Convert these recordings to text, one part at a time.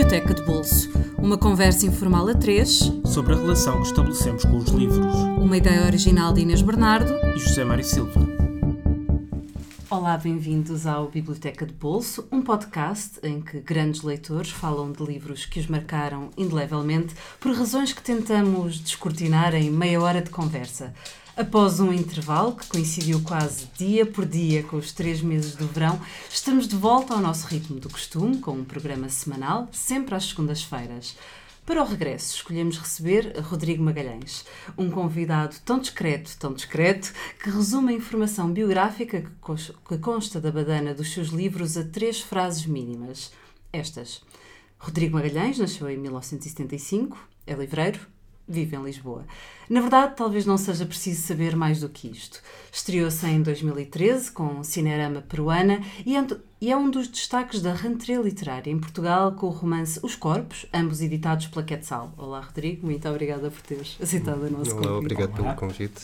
Biblioteca de Bolso, uma conversa informal a três sobre a relação que estabelecemos com os livros. Uma ideia original de Inês Bernardo e José Mário Silva. Olá, bem-vindos ao Biblioteca de Bolso, um podcast em que grandes leitores falam de livros que os marcaram indelevelmente por razões que tentamos descortinar em meia hora de conversa. Após um intervalo que coincidiu quase dia por dia com os três meses do verão, estamos de volta ao nosso ritmo do costume, com um programa semanal, sempre às segundas-feiras. Para o regresso, escolhemos receber Rodrigo Magalhães, um convidado tão discreto, tão discreto, que resume a informação biográfica que consta da badana dos seus livros a três frases mínimas. Estas. Rodrigo Magalhães nasceu em 1975, é livreiro, vive em Lisboa. Na verdade, talvez não seja preciso saber mais do que isto. Estreou-se em 2013 com Cinerama Peruana e é um dos destaques da rentrée literária em Portugal com o romance Os Corpos, ambos editados pela Quetzal. Olá, Rodrigo, muito obrigada por teres aceitado o nosso Olá, convite. Obrigado pelo convite.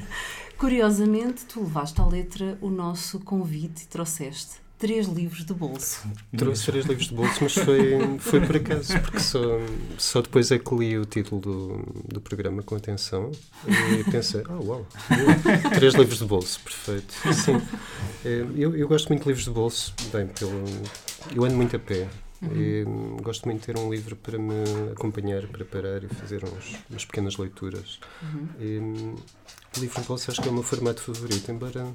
Curiosamente, tu levaste à letra o nosso convite e trouxeste três livros de bolso. Trouxe três livros de bolso, mas foi, foi por acaso, porque só, só depois é que li o título do, do programa com atenção e pensei, ah, oh, uau, três livros de bolso, perfeito. Sim, é, eu, eu gosto muito de livros de bolso, bem, pelo, eu ando muito a pé. Uhum. E gosto muito de ter um livro para me acompanhar, para parar e fazer uns, umas pequenas leituras. Uhum. E, livro de bolso acho que é o meu formato favorito, embora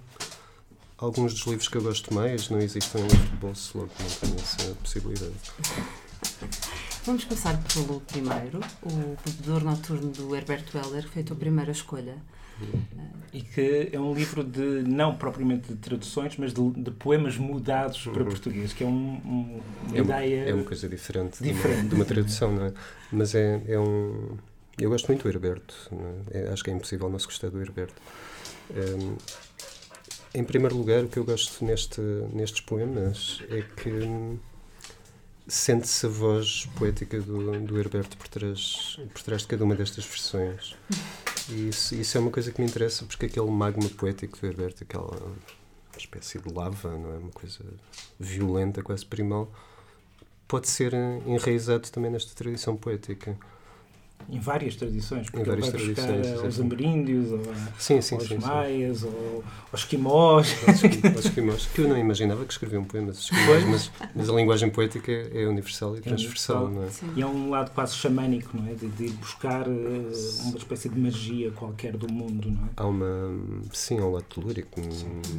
alguns dos livros que eu gosto mais não existem em livro de bolso, logo não tenho essa possibilidade. Vamos começar pelo primeiro, o Bebedor Noturno do Herbert Weller, que foi a tua primeira escolha. E que é um livro de, não propriamente de traduções, mas de, de poemas mudados uhum. para português, que é um, um, uma é ideia. É uma coisa diferente, diferente. De, uma, de uma tradução, não é? Mas é, é um. Eu gosto muito do Herberto, é? É, acho que é impossível não se gostar do Herberto. Um, em primeiro lugar, o que eu gosto neste, nestes poemas é que sente-se a voz poética do, do Herberto por trás, por trás de cada uma destas versões. E isso, isso é uma coisa que me interessa porque aquele magma poético do Herberto, aquela espécie de lava, não é? Uma coisa violenta, quase primal, pode ser enraizado também nesta tradição poética em várias tradições, porque em várias vai buscar tradições, aos ameríndios, ou sim, sim, aos sim, maias, sim. ou aos esquimós. Aos esquimós, que eu não imaginava que escreviam poemas esquimós, mas, mas, a linguagem poética é universal e transversal, não é? E é um lado quase xamânico, não é? De, de ir buscar uh, uma espécie de magia qualquer do mundo, não é? Há uma, sim, há um lado telúrico,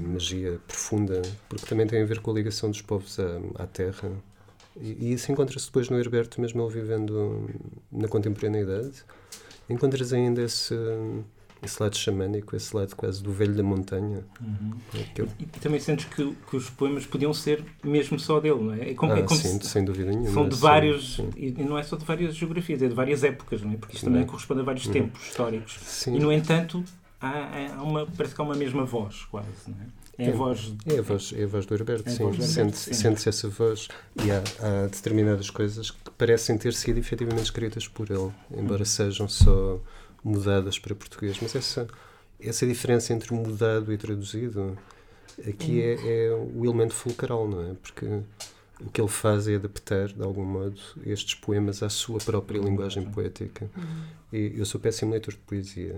magia profunda, porque também tem a ver com a ligação dos povos à, à terra, e, e isso encontra-se depois no Herberto, mesmo ele vivendo na contemporaneidade. Encontras ainda esse, esse lado xamânico, esse lado quase do velho da montanha. Uhum. É eu... e, e, também sentes que, que, os poemas podiam ser mesmo só dele, não é? é como, ah, é como sim, se, sem dúvida nenhuma. São de vários, sim, e não é só de várias geografias, é de várias épocas, não é? Porque isto também não. corresponde a vários tempos históricos. Sim. E, no entanto, há, há uma, parece que há uma mesma voz, quase, não é? É a voz. É a voz, é a voz do Herberto, é sim. Sente-se sente essa voz e há, há, determinadas coisas que parecem ter sido efetivamente escritas por ele, embora uhum. sejam só mudadas para português. Mas essa, essa diferença entre mudado e traduzido aqui uhum. é, é o elemento fulcral, não é? Porque o que ele faz é adaptar, de algum modo, estes poemas à sua própria linguagem poética. Uhum. Eu sou péssimo leitor de poesia,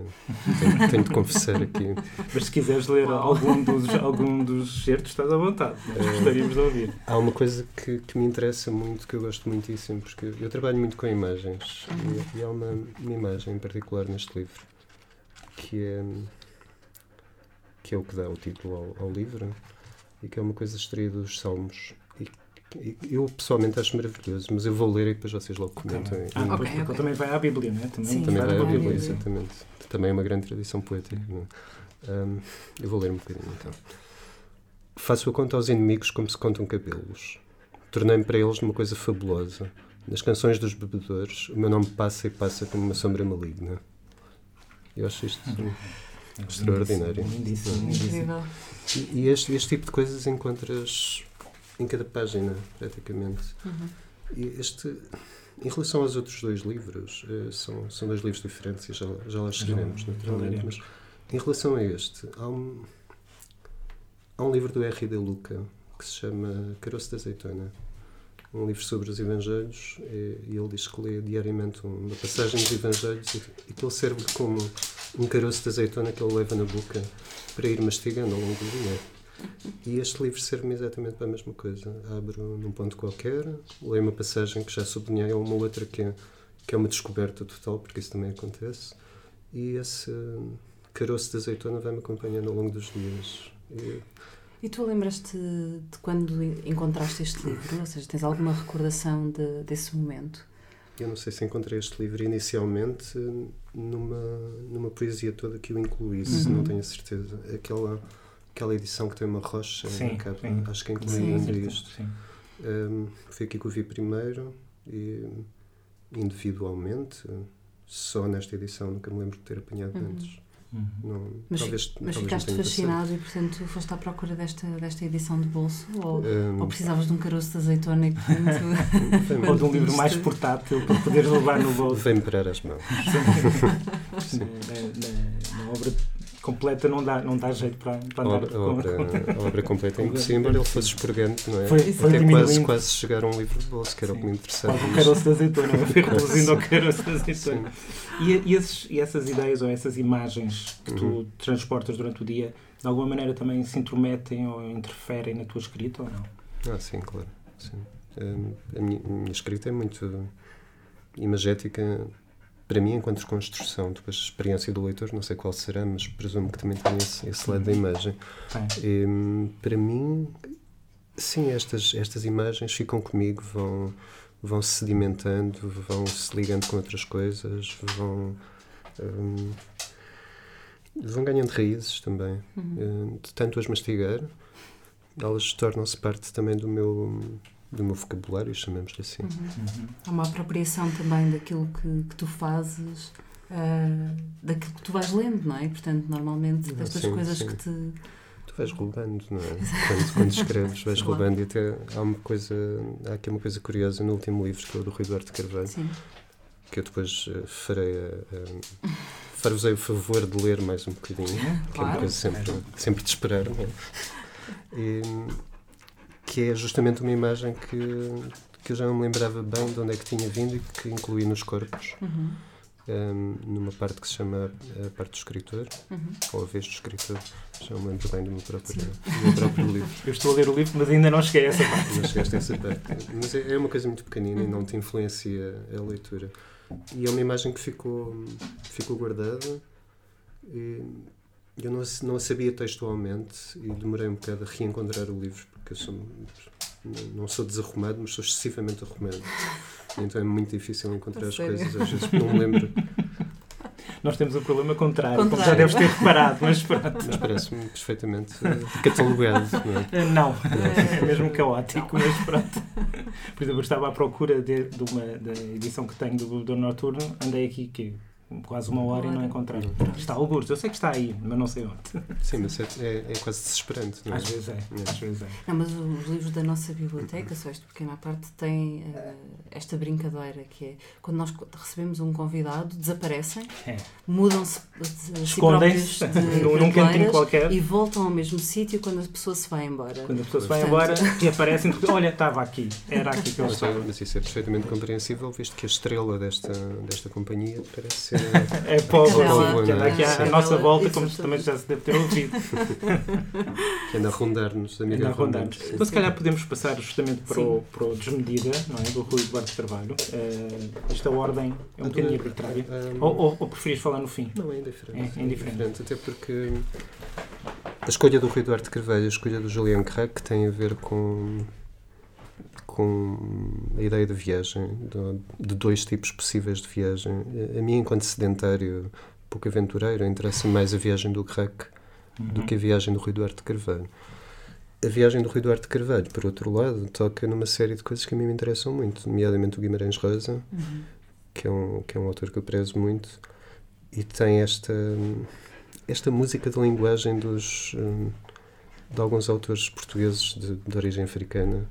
tenho, tenho, de confessar aqui. Mas se quiseres ler algum dos, algum dos certos, estás à vontade, nós gostaríamos de ouvir. Há uma coisa que, que me interessa muito, que eu gosto muitíssimo, porque eu trabalho muito com imagens, e, e, há uma, uma imagem em particular neste livro, que é, que é o que dá o título ao, ao livro, e que é uma coisa extraída dos Salmos eu pessoalmente acho maravilhoso, mas eu vou ler e depois vocês logo comentam. Okay. Ah, okay, okay. também vai à Bíblia, não é? Também, Sim, também vai à Bíblia, exatamente. Também é uma grande tradição poética. É? Um, eu vou ler um bocadinho então. Faço a conta aos inimigos como se contam cabelos. Tornei-me para eles numa coisa fabulosa. Nas canções dos bebedores, o meu nome passa e passa como uma sombra maligna. Eu acho isto uhum. extraordinário. Lindíssimo, lindíssimo. E, e este, este tipo de coisas encontras em cada página, praticamente. Uhum. E este, em relação aos outros dois livros, uh, são, são dois livros diferentes e já, já lá chegaremos, naturalmente, mas em relação a este, há um, há um livro do R. de Luca que se chama Caroço de Azeitona, um livro sobre os Evangelhos e, e ele diz que lê diariamente uma passagem dos Evangelhos e, e que ele serve como um caroço de azeitona que ele leva na boca para ir mastigando ao longo do dia. E este livro serve-me exatamente para a mesma coisa. Abro num ponto qualquer, leio uma passagem que já sublinhei, ou uma outra que é, que é uma descoberta total, porque isso também acontece, e esse caroço de azeitona vai-me acompanhando ao longo dos dias. E, e tu lembras-te de quando encontraste este livro? Ou seja, tens alguma recordação de, desse momento? Eu não sei se encontrei este livro inicialmente numa, numa poesia toda que o incluísse, uhum. não tenho certeza. Aquela, aquela edição que tem uma rocha sim, na capa, sim. acho que inclui ainda isto. Um, foi aqui que eu vi primeiro e individualmente, só nesta edição, nunca me lembro de ter apanhado uhum. antes. Uhum. Não, mas, talvez, mas talvez ficaste fascinado e, portanto, foste à procura desta, desta edição de bolso? Ou, um, ou precisavas de um caroço de azeitona e, portanto, Ou de um livro mais portátil para poderes levar no bolso? Vem-me parar as mãos. Sim. na, na, na, obra completa não dá, não dá jeito para, para andar. A obra, obra, a obra completa é impossível, embora ele fosse expurgante, não é? Foi, foi Até quase, quase chegar a um livro de bolso, que era o que me interessava. O caroço de azeitona, foi reduzindo ao caroço de azeitona. E, e, esses, e essas ideias ou essas imagens que tu uhum. transportas durante o dia, de alguma maneira também se intrometem ou interferem na tua escrita ou não? Ah, sim, claro. Sim. Um, a, minha, a minha escrita é muito imagética para mim, enquanto construção, depois a experiência do leitor, não sei qual será, mas presumo que também tem esse, esse lado da imagem. E, para mim, sim, estas, estas imagens ficam comigo, vão, vão se sedimentando, vão se ligando com outras coisas, vão. Um, vão ganhando raízes também. Uhum. De tanto as mastigar, elas tornam-se parte também do meu do meu vocabulário, chamemos-lhe assim. Uhum. Uhum. Há uma apropriação também daquilo que, que tu fazes, uh, daquilo que tu vais lendo, não é? Portanto, normalmente, destas sim, coisas sim. que te. Tu vais roubando, não é? quando, quando escreves, vais claro. roubando. E até há uma coisa, há aqui uma coisa curiosa no último livro, que é o do Rui Duarte Carvalho, sim. que eu depois uh, farei a. a Far-vos-ei o favor de ler mais um bocadinho, claro. que é uma coisa sempre, sempre de esperar, não é? E, que é justamente uma imagem que, que eu já não me lembrava bem de onde é que tinha vindo e que incluí nos corpos. Uhum. Um, numa parte que se chama a parte do escritor, uhum. ou a vez do escritor, já me lembro bem do meu próprio, do meu próprio livro. Eu estou a ler o livro, mas ainda não cheguei a essa parte. Não chegaste a essa parte. Mas é, é uma coisa muito pequenina uhum. e não te influencia a leitura. E é uma imagem que ficou, ficou guardada. E eu não, não a sabia textualmente e demorei um bocado a reencontrar o livro porque eu sou, não sou desarrumado, mas sou excessivamente arrumado. Então é muito difícil encontrar as coisas, às vezes não me lembro. Nós temos o um problema contrário, contrário, como já deves ter reparado, mas pronto. Mas parece-me perfeitamente uh, catalogado. Não, é? não, é mesmo caótico, mas pronto. Por exemplo, eu estava à procura de, de uma da edição que tenho do, do Noturno, andei aqui que quase uma hora e não encontrei. Está alguns, eu sei que está aí, mas não sei onde. Sim, mas é, é, é quase desesperante, não é? Às vezes é, é. Às vezes é. Não, mas os livros da nossa biblioteca, só esta pequena parte, têm uh, esta brincadeira que é quando nós recebemos um convidado, desaparecem, é. mudam-se escondem-se de num cantinho qualquer e voltam ao mesmo sítio quando a pessoa se vai embora. Quando a pessoa se vai embora e aparecem, olha, estava aqui, era aqui que eu estava. Mas isso é perfeitamente compreensível, visto que a estrela desta, desta companhia parece ser é pobre, que anda aqui à, nossa volta, como também já se deve ter ouvido. que anda a rondar-nos, anda a rondar-nos. Então, se calhar podemos passar justamente para o, para o Desmedida, não é? Do Rui Eduardo Carvalho. Uh, esta ordem é um bocadinho arbitrária. Um, ou, ou, ou preferias falar no fim? Não, é indiferente. É, é indiferente. Até porque a escolha do Rui Eduardo Carvalho, a escolha do Julian Crack tem a ver com com a ideia de viagem, de, dois tipos possíveis de viagem. A mim, enquanto sedentário, pouco aventureiro, interessa mais a viagem do Crack uhum. do que a viagem do Rui Duarte de Carvalho. A viagem do Rui Duarte de Carvalho, por outro lado, toca numa série de coisas que a mim me interessam muito, nomeadamente o Guimarães Rosa, uhum. que, é um, que é um autor que eu prezo muito, e tem esta, esta música de linguagem dos, hum, de alguns autores portugueses de, de origem africana,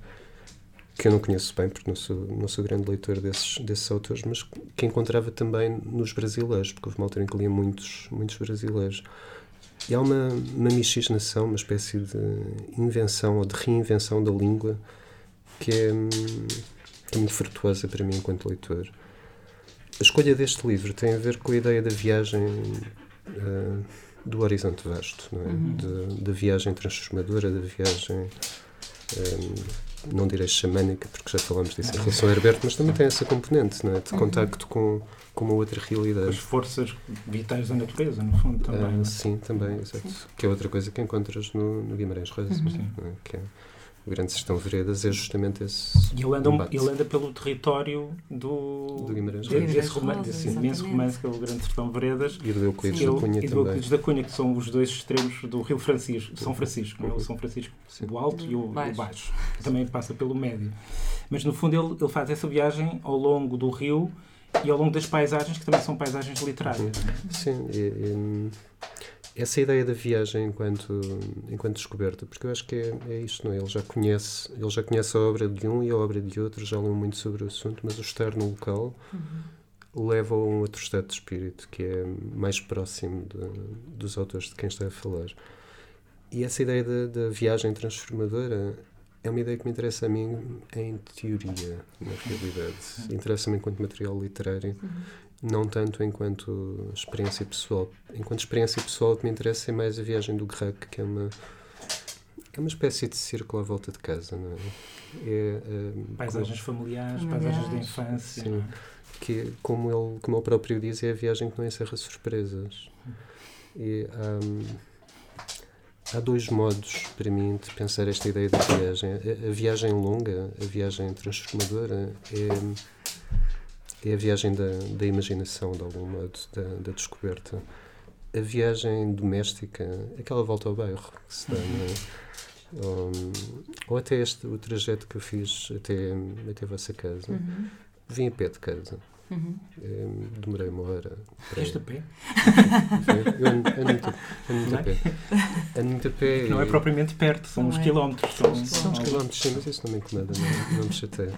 que eu não conheço bem, porque não sou, não sou grande leitor desses, desses autores, mas que encontrava também nos brasileiros, porque houve uma altura em que lia muitos, muitos brasileiros. E há uma, uma miscigenação, uma espécie de invenção ou de reinvenção da língua que é, hum, que é muito virtuosa para mim enquanto leitor. A escolha deste livro tem a ver com a ideia da viagem uh, do horizonte vasto, não é? Uhum. da viagem transformadora, da viagem, um, não direi xamânica, porque já falámos disso em relação a Herberto, mas também tem essa componente não é? de uhum. contacto com, com uma outra realidade. As forças vitais da natureza, no fundo, também. Uh, sim, também, exato. Que é outra coisa que encontras no, no Guimarães Rosa, uhum. é? que é o Grande Sertão Veredas é justamente esse. E ele anda, ele anda pelo território do. Do Guimarães Rosa. Desse, romance, desse imenso romance que é o Grande Sertão Veredas. E do Euclides da Cunha. E do Euclides da Cunha, que são os dois extremos do Rio Francisco, São Francisco, não é? o São Francisco Sim. do Alto e o baixo. o baixo. Também passa pelo Médio. Mas no fundo ele, ele faz essa viagem ao longo do rio e ao longo das paisagens, que também são paisagens literárias. Sim, e, e, essa ideia da viagem enquanto, enquanto descoberta, porque eu acho que é, é isto, não é? Ele já, conhece, ele já conhece a obra de um e a obra de outro, já leu muito sobre o assunto, mas o estar no local uhum. leva a um outro estado de espírito que é mais próximo de, dos autores de quem está a falar. E essa ideia da, da viagem transformadora é uma ideia que me interessa a mim em teoria, na realidade. Uhum. Interessa-me enquanto material literário. Uhum não tanto enquanto experiência pessoal. Enquanto experiência pessoal, o que me interessa é mais a viagem do Grac, que é uma, é uma espécie de círculo à volta de casa. Não é? é, é paisagens como, familiares, paisagens de infância. Sim, que, como, ele, como ele próprio diz, é a viagem que não encerra surpresas. E, um, há dois modos para mim de pensar esta ideia da viagem. A, a viagem longa, a viagem transformadora, é é a viagem da, da imaginação, de algum modo, da, da descoberta. A viagem doméstica, aquela volta ao bairro que se dá, é? ou, ou, até este, o trajeto que eu fiz até, até a vossa casa. Uhum. Vim a pé de casa. Uhum. demorei uma hora. Este a pé? Eu ando, ando, muito, ando muito a pé. Ando muito a pé. Não é propriamente perto, são uns é. quilómetros. São, são uns quilómetros, sim, mas isso não me incomoda, não, não me chateia.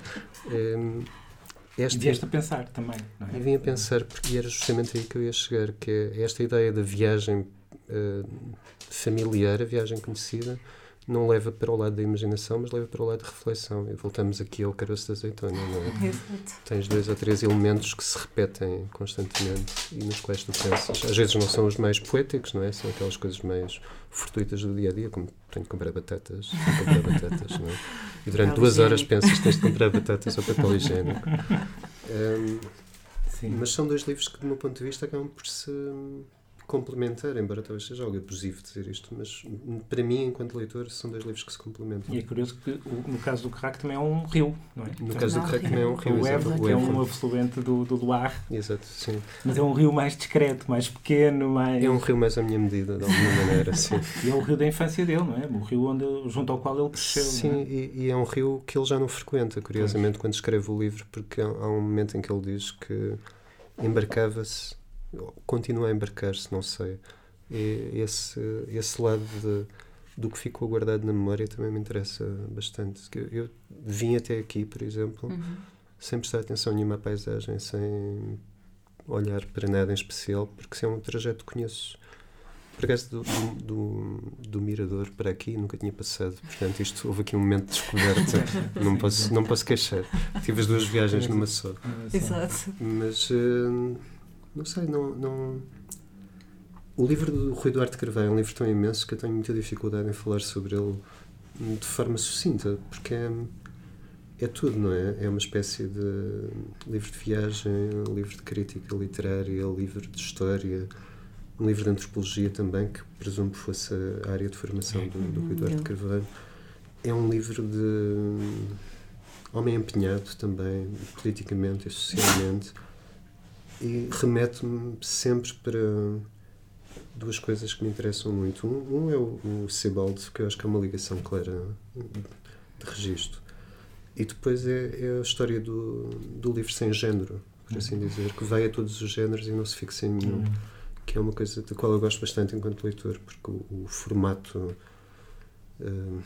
Este, e vieste a pensar também, não é? Eu vim a pensar, porque era justamente aí que eu ia chegar, que é esta ideia da viagem uh, familiar, a viagem conhecida, não leva para o lado da imaginação, mas leva para o lado da reflexão. E voltamos aqui ao caroço da azeitona, não é? Exato. Tens dois ou três elementos que se repetem constantemente e nos quais tu pensas. Às vezes não são os mais poéticos, não é? São aquelas coisas mais fortuitas do dia a dia, como tenho de comprar batatas, de comprar batatas, não é? E durante duas horas pensas que tens de comprar batatas ou papel higiênico. Um, mas são dois livros que, do meu ponto de vista, acabam por se complementar, embora talvez seja algo abusivo dizer isto, mas para mim, enquanto leitor, são dois livros que se complementam. E é curioso que no caso do Crack também é um rio, não é? No caso do Crack também é um rio. O Evo, que é um afluente do, do Loire. Exato, sim. Mas é um rio mais discreto, mais pequeno, mais... É um rio mais à minha medida, de alguma maneira, sim. e é o rio da infância dele, não é? O rio onde, junto ao qual ele cresceu. Sim, é? E, e, é um rio que ele já não frequenta, curiosamente, pois. quando escreve o livro, porque há, há um momento em que ele diz que embarcava-se continua a embarcar-se, não sei, esse, esse lado de, do que ficou guardado na memória também me interessa bastante. Eu, eu vim até aqui, por exemplo, uhum. sem prestar atenção nenhuma à paisagem, sem olhar para nada em especial, porque se é um trajeto que conheço. Por acaso, do, do, do, do, Mirador para aqui nunca tinha passado, portanto, isto houve aqui um momento de descoberta, não posso, não posso queixar. Tive as duas viagens numa só. Exato. Mas, uh, não sei, não, não o livro do Rui Duarte Carvalho é um livro tão imenso que eu tenho muita dificuldade em falar sobre ele de forma sucinta, porque é, é tudo, não é? É uma espécie de livro de viagem, um livro de crítica literária, um livro de história, um livro de antropologia também, que presumo que fosse a área de formação do, do Rui Duarte Carvalho. É um livro de homem empenhado também, politicamente e socialmente, e remete-me sempre para duas coisas que me interessam muito. Um, um é o, Sebald, que eu acho que é uma ligação clara de registro. E depois é, é a história do, do livro sem género, por assim dizer, que vai a todos os géneros e não se fixa em nenhum. Que é uma coisa da qual eu gosto bastante enquanto leitor, porque o, o formato. Uh,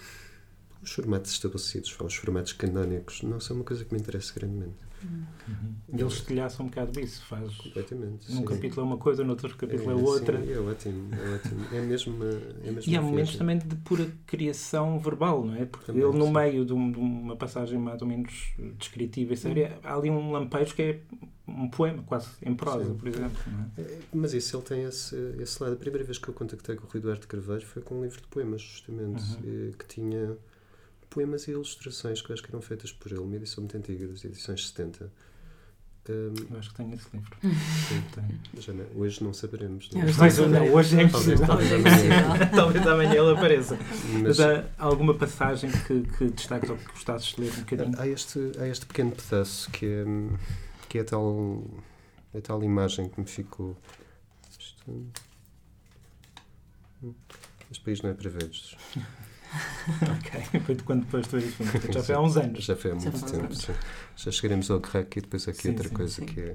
os formatos estabelecidos, os formatos canónicos, não são uma coisa que me interessa grandemente. Uhum. Ele estilhaça um bocado isso, faz. Completamente. Num sim. capítulo é uma coisa, no outro capítulo é, É, outra. sim, é ótimo, é ótimo. É mesmo uma, é mesmo E há momentos também de pura criação verbal, não é? Porque Também, ele, no sim. meio de, um- de uma passagem mais ou menos descritiva e séria, há ali um lampejo que é um poema, quase em prosa, Sim. por exemplo. É? É, Mas isso ele tem esse, esse lado. A primeira vez que eu contactei com o Rui Duarte Carvalho foi com um livro de poemas, justamente, Uhum. eh, que tinha poemas e ilustrações que eu acho que eram feitas por ele, uma edição muito antiga, das edições 70. Um, Eu acho que tenho esse livro. sim, não- hoje não saberemos. Não? É? Mas não, hoje é Talvez- impossível. talvez É amanhã. impossível. Talvez amanhã ele apareça. Mas Mas há alguma passagem que, que destaques ou que gostasses de ler um bocadinho? há este, há este pequeno pedaço que é, que é a, tal, a tal imagem que me ficou. Isto, este país não é para velhos. ok, foi de quando depois tu eras filme. Já foi há uns anos. Já foi há Já muito há tempo. sim. Já chegaremos ao crack e depois aqui Sim, outra sim, coisa sim. que é.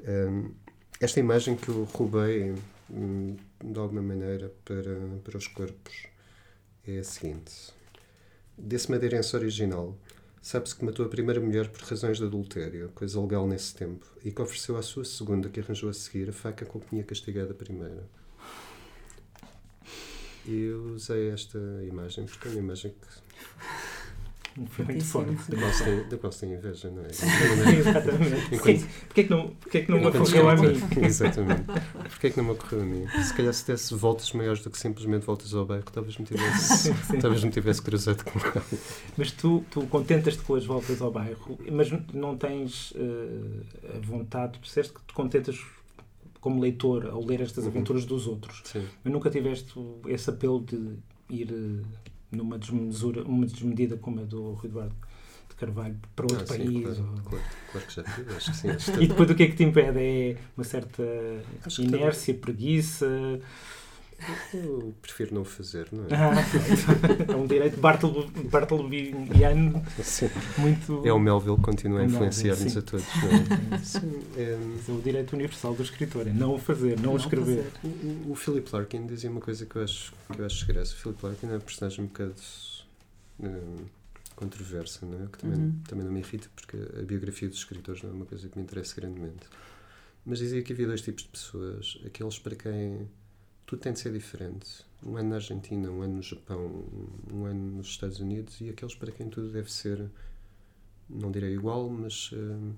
hum, esta imagem que eu roubei hum, de alguma maneira para, para os corpos é a seguinte: desse madeirense original, sabe-se que matou a primeira mulher por razões de adultério, coisa legal nesse tempo, e que ofereceu à sua segunda, que arranjou a seguir, a faca com que tinha castigado a primeira. E eu usei esta imagem porque é uma imagem que Foi muito forte. da qual se tem, inveja, não é? Exatamente. Enquanto-. Porquê que não, porquê que não me ocorreu a mim? Exatamente. Porquê é que não me ocorreu a mim? Se calhar se desse voltas maiores do que simplesmente voltas ao bairro, talvez me tivesse, talvez me tivesse cruzado com ela. Mas tu, tu contentas-te com as voltas ao bairro, mas não tens eh, a vontade, tu disseste que te contentas como leitor ao ler estas Uhum. aventuras dos outros, Sim. mas nunca tiveste esse apelo de ir eh, numa desmesura, uma desmedida como a do Rui Eduardo de Carvalho para outro Ah, sim, país? claro, ou- claro, claro que já tive, acho que sim. Acho E que depois o que é que te impede? É uma certa Acho inércia, preguiça? Eu prefiro não o fazer, não é? Ah, é um direito bartolo- bartoloviano Sim. muito. É o Melville que continua a influenciar-nos a todos, não é? Sim, é, é o direito universal do escritor, é não o fazer, não, o escrever. fazer. O, o- Philip Larkin dizia uma coisa que eu acho que eu acho graça. O Philip Larkin é uma personagem um bocado hum, controversa, não é? Que também, Uhum. também não me irrita porque a biografia dos escritores não é uma coisa que me interessa grandemente. Mas dizia que havia dois tipos de pessoas: aqueles para quem tudo tem de ser diferente. Um ano na Argentina, um ano no Japão, um ano nos Estados Unidos, e aqueles para quem tudo deve ser, não direi igual, mas hum,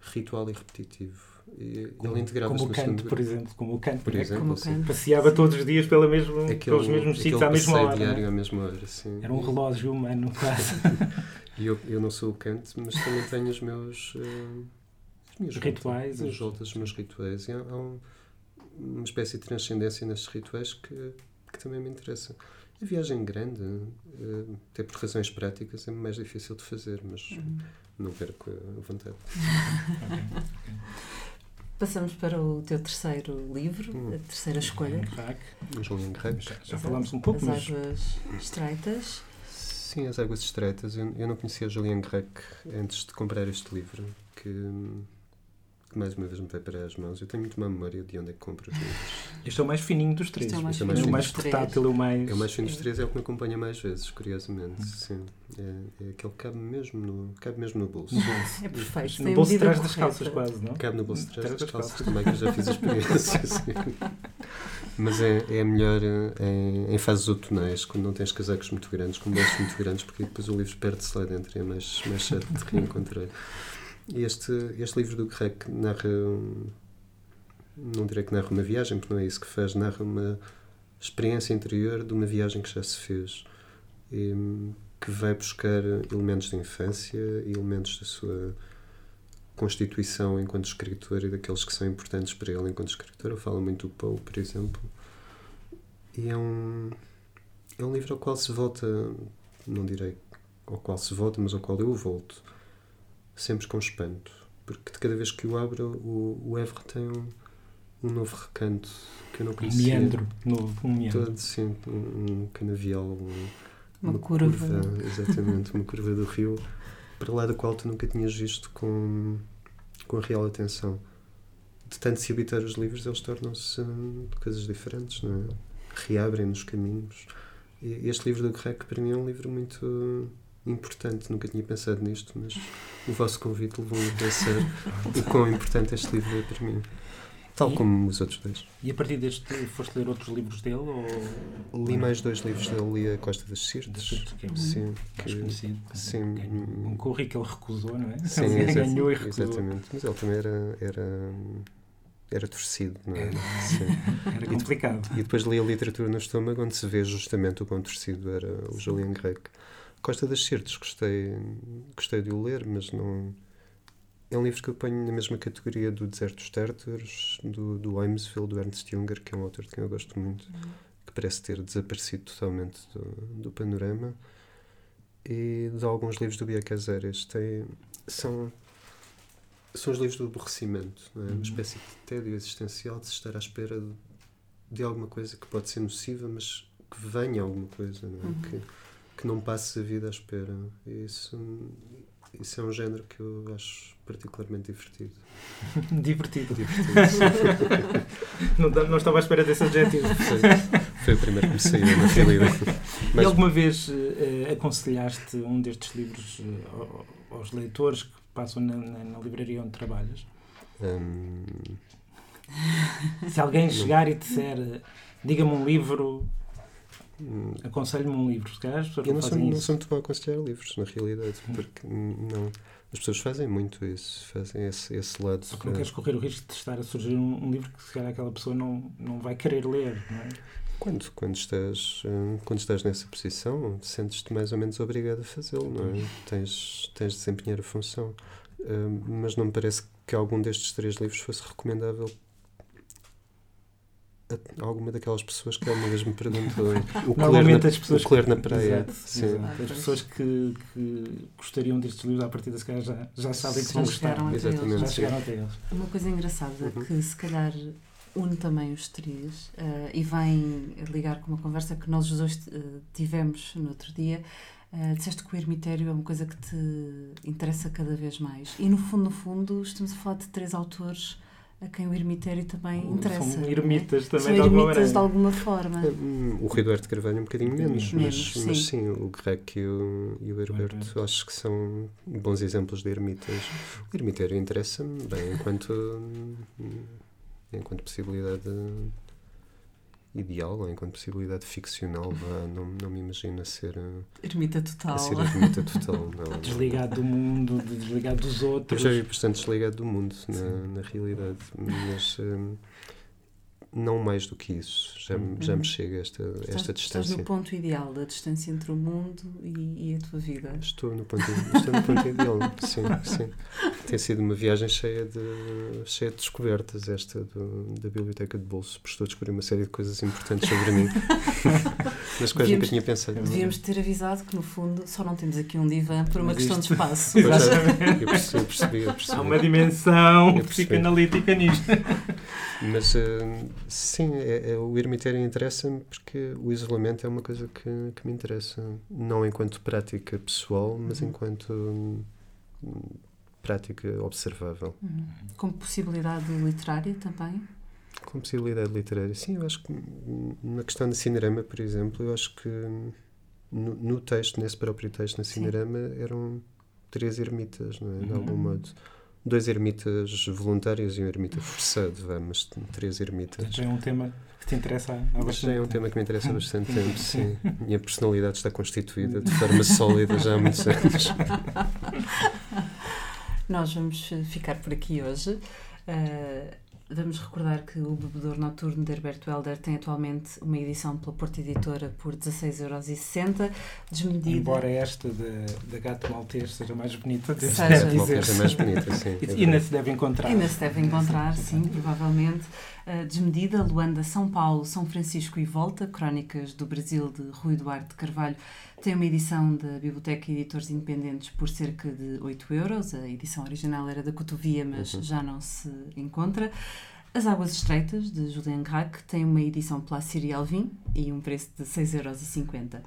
ritual e repetitivo. E ele integrava-se como o no segundo canto, por exemplo, como o canto, Por né? exemplo, Como sim. canto. passeava todos os dias pela mesmo, pelos mesmos sítios à mesma hora. diário né? à mesma hora, sim. Era um relógio humano, quase. E eu, eu não sou o Kant, mas também tenho os meus, minhas Os rituais, voltas, os- os meus rituais. E há, há um- uma espécie de transcendência nesses rituais que, que também me interessa. A viagem grande, eh, até por razões práticas, é mais difícil de fazer, mas Uhum. não perco a vontade. Passamos para o teu terceiro livro, Hum. a terceira escolha. Julian Reis. Já, falámos um pouco, As mas águas estreitas. Sim, As Águas Estreitas. Eu, eu não conhecia Julian Greco antes de comprar este livro, que, que mais uma vez me veio para as mãos. Eu tenho muito má memória de onde é que compro os livros. este é o mais fininho dos três. Este é o mais é o É mais mais fininho dos portátil, é o mais. É o mais fino dos três, é o que me acompanha mais vezes, curiosamente. Sim. É, é aquele que cabe mesmo no, cabe mesmo no bolso. É perfeito. No bolso de trás das calças, quase, não? Cabe no bolso de trás das das calças, calças. também que eu já fiz a experiência. Mas é, é melhor eh, em, em fases outonais, quando não tens casacos muito grandes, com bolsos muito grandes, porque depois o livro perde-se lá dentro e é mais, mais chato de reencontrar. Este, este livro do Grec narra, um- não direi que narra uma viagem, porque não é isso que faz, narra uma experiência interior de uma viagem que já se fez, e, hum, que vai buscar elementos da infância e elementos da sua constituição enquanto escritor e daqueles que são importantes para ele enquanto escritor. Eu falo muito do Poe, por exemplo. E é um, é um livro ao qual se volta, não direi ao qual se volta, mas ao qual eu volto, sempre com espanto. Porque de cada vez que o abro, o, o Evre tem um, um novo recanto que eu não Um conhecia. meandro novo, um meandro. Todo, sim, um, um canavial, um- Uma curva. Exatamente, uma curva do rio, para lá da qual tu nunca tinhas visto com, com a real atenção. De tanto se habitar os livros, eles tornam-se coisas diferentes, não é? Reabrem nos caminhos. Este livro do Grec, para mim, é um livro muito importante. Nunca tinha pensado nisto, mas o vosso convite levou-me a pensar o quão importante este livro é para mim. Tal e, como os outros dois. E a partir deste, foste ler outros livros dele? Ou... Li mais dois livros dele, li A Costa das Sirtes. Que é um sim, mais conhecido. Sim. Um currículo que ele recusou, não é? Sim, ele ganhou e recusou. Exatamente. Mas ele também era, era, era torcido, não é? Era, era complicado. E, e, depois li a literatura no estômago, onde se vê justamente o quão torcido era o Julian Greco. Costa das Sirtes, gostei, gostei de o ler, mas não é um livro que eu ponho na mesma categoria do Deserto dos Tártaros, do, do Heimsville, do Ernst Junger, que é um autor de quem eu gosto muito, uhum. que parece ter desaparecido totalmente do, do panorama, e de alguns livros do Bia Casares. Tem, são, são os livros do aborrecimento, é? uma uhum. espécie de tédio existencial de se estar à espera de, de, alguma coisa que pode ser nociva, mas que venha alguma coisa, não é? uhum. que, que não passe a vida à espera. Isso, isso é um género que eu acho particularmente divertido. divertido. Divertido. não, não estava à espera desse adjetivo. Foi, foi o primeiro que me saiu, na realidade. Mas... E alguma vez uh, aconselhaste um destes livros uh, aos leitores que passam na, na, na livraria onde trabalhas? Um... Se alguém chegar e disser diga-me um livro Hum. Aconselho-me um livro, se calhar as pessoas Eu não, sou, não sou muito bom a aconselhar livros, na realidade, hum. porque não, as pessoas fazem muito isso, fazem esse, esse lado. Porque não queres correr o risco de estar a surgir um, um, livro que se calhar aquela pessoa não, não vai querer ler, não é? Quando, quando, estás, hum, quando estás nessa posição, sentes-te mais ou menos obrigado a fazê-lo, não é? Tens, tens de desempenhar a função. mas não me parece que algum destes três livros fosse recomendável alguma daquelas pessoas que alguma vez me perguntou o Normalmente na, as pessoas o na praia. Exato, Sim. Exato. As pessoas que, que, gostariam destes livros, à partida, se calhar já, já sabem que vão gostar. Exatamente. Já chegaram até eles. Uma coisa engraçada uhum. que se calhar une também os três uh, e vem ligar com uma conversa que nós os dois uh, tivemos no outro dia. Uh, disseste que o ermitério é uma coisa que te interessa cada vez mais. E no fundo, no fundo, estamos a falar de três autores a quem o ermitério também interessa. São ermitas é? também, São de alguma ermitas de alguma forma. Hum, o Rui Duarte Carvalho um bocadinho menos, menos mas, sim. mas sim, o Grec e o, e o Herberto acho que são bons exemplos de ermitas. O ermitério interessa-me bem enquanto, enquanto possibilidade ideal, ou enquanto possibilidade ficcional, vá, não, não me imagino a ser. Ermita total. A ser ermita total, não. Desligado do mundo, desligado dos outros. Eu já vi bastante desligado do mundo, na, na realidade. Mas. Um, não mais do que isso. Já, uhum. já me chega esta, estás, esta distância. Estás no ponto ideal da distância entre o mundo e, e a tua vida. Estou no ponto, estou no ponto ideal, sim, sim. Tem sido uma viagem cheia de, cheia de descobertas, esta do, da Biblioteca de Bolso, porque estou a descobrir uma série de coisas importantes sobre mim. Nas quais nunca tinha pensado. Devíamos ter avisado que, no fundo, só não temos aqui um divã por uma Mas questão isto... de espaço. Eu percebi, eu percebi, eu percebi. Há uma dimensão psicanalítica nisto. Mas, uh, sim, é, é, o ermitério interessa-me porque o isolamento é uma coisa que, que me interessa. Não enquanto prática pessoal, mas uhum. enquanto hum, prática observável. Uhum. Com possibilidade literária também? Com possibilidade literária, sim. Eu acho que na questão da Cinerama, por exemplo, eu acho que no, no texto, nesse próprio texto, na Cinerama, eram três ermitas, não é? de algum uhum. modo dois ermitas voluntários e um ermita forçado, vamos, três ermitas. Já é um tema que te interessa há bastante Já é um tema que me interessa há bastante tempo, sim. Minha personalidade está constituída de forma sólida já há muitos anos. Nós vamos ficar por aqui hoje. Uh, Vamos recordar que o Bebedor Noturno de Herberto Helder tem atualmente uma edição pela Porta Editora por 16,60€, desmedida. Embora esta da Gato Maltês seja mais bonita, seja, deve dizer. Seja mais bonita, sim. É ainda se deve encontrar. Ainda se deve encontrar, sim, provavelmente. Uh, desmedida, Luanda, São Paulo, São Francisco e Volta, Crónicas do Brasil de Rui Duarte de Carvalho, tem uma edição da Biblioteca Editores Independentes por cerca de 8 euros. A edição original era da Cotovia, mas uhum. já não se encontra. As Águas Estreitas, de Julien Gracq, tem uma edição pela Siri Alvin e um preço de 6,50 euros.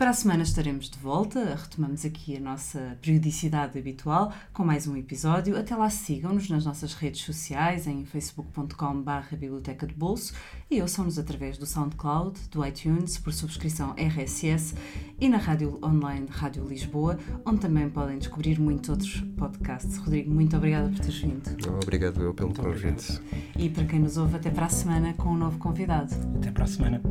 Para a semana estaremos de volta, retomamos aqui a nossa periodicidade habitual com mais um episódio. Até lá sigam-nos nas nossas redes sociais em facebook.com.br Biblioteca de Bolso e ouçam-nos através do SoundCloud, do iTunes, por subscrição RSS e na rádio online Rádio Lisboa, onde também podem descobrir muitos outros podcasts. Rodrigo, muito obrigada por teres vindo. Obrigado eu pelo convite. E para quem nos ouve, até para a semana com um novo convidado. Até para a semana.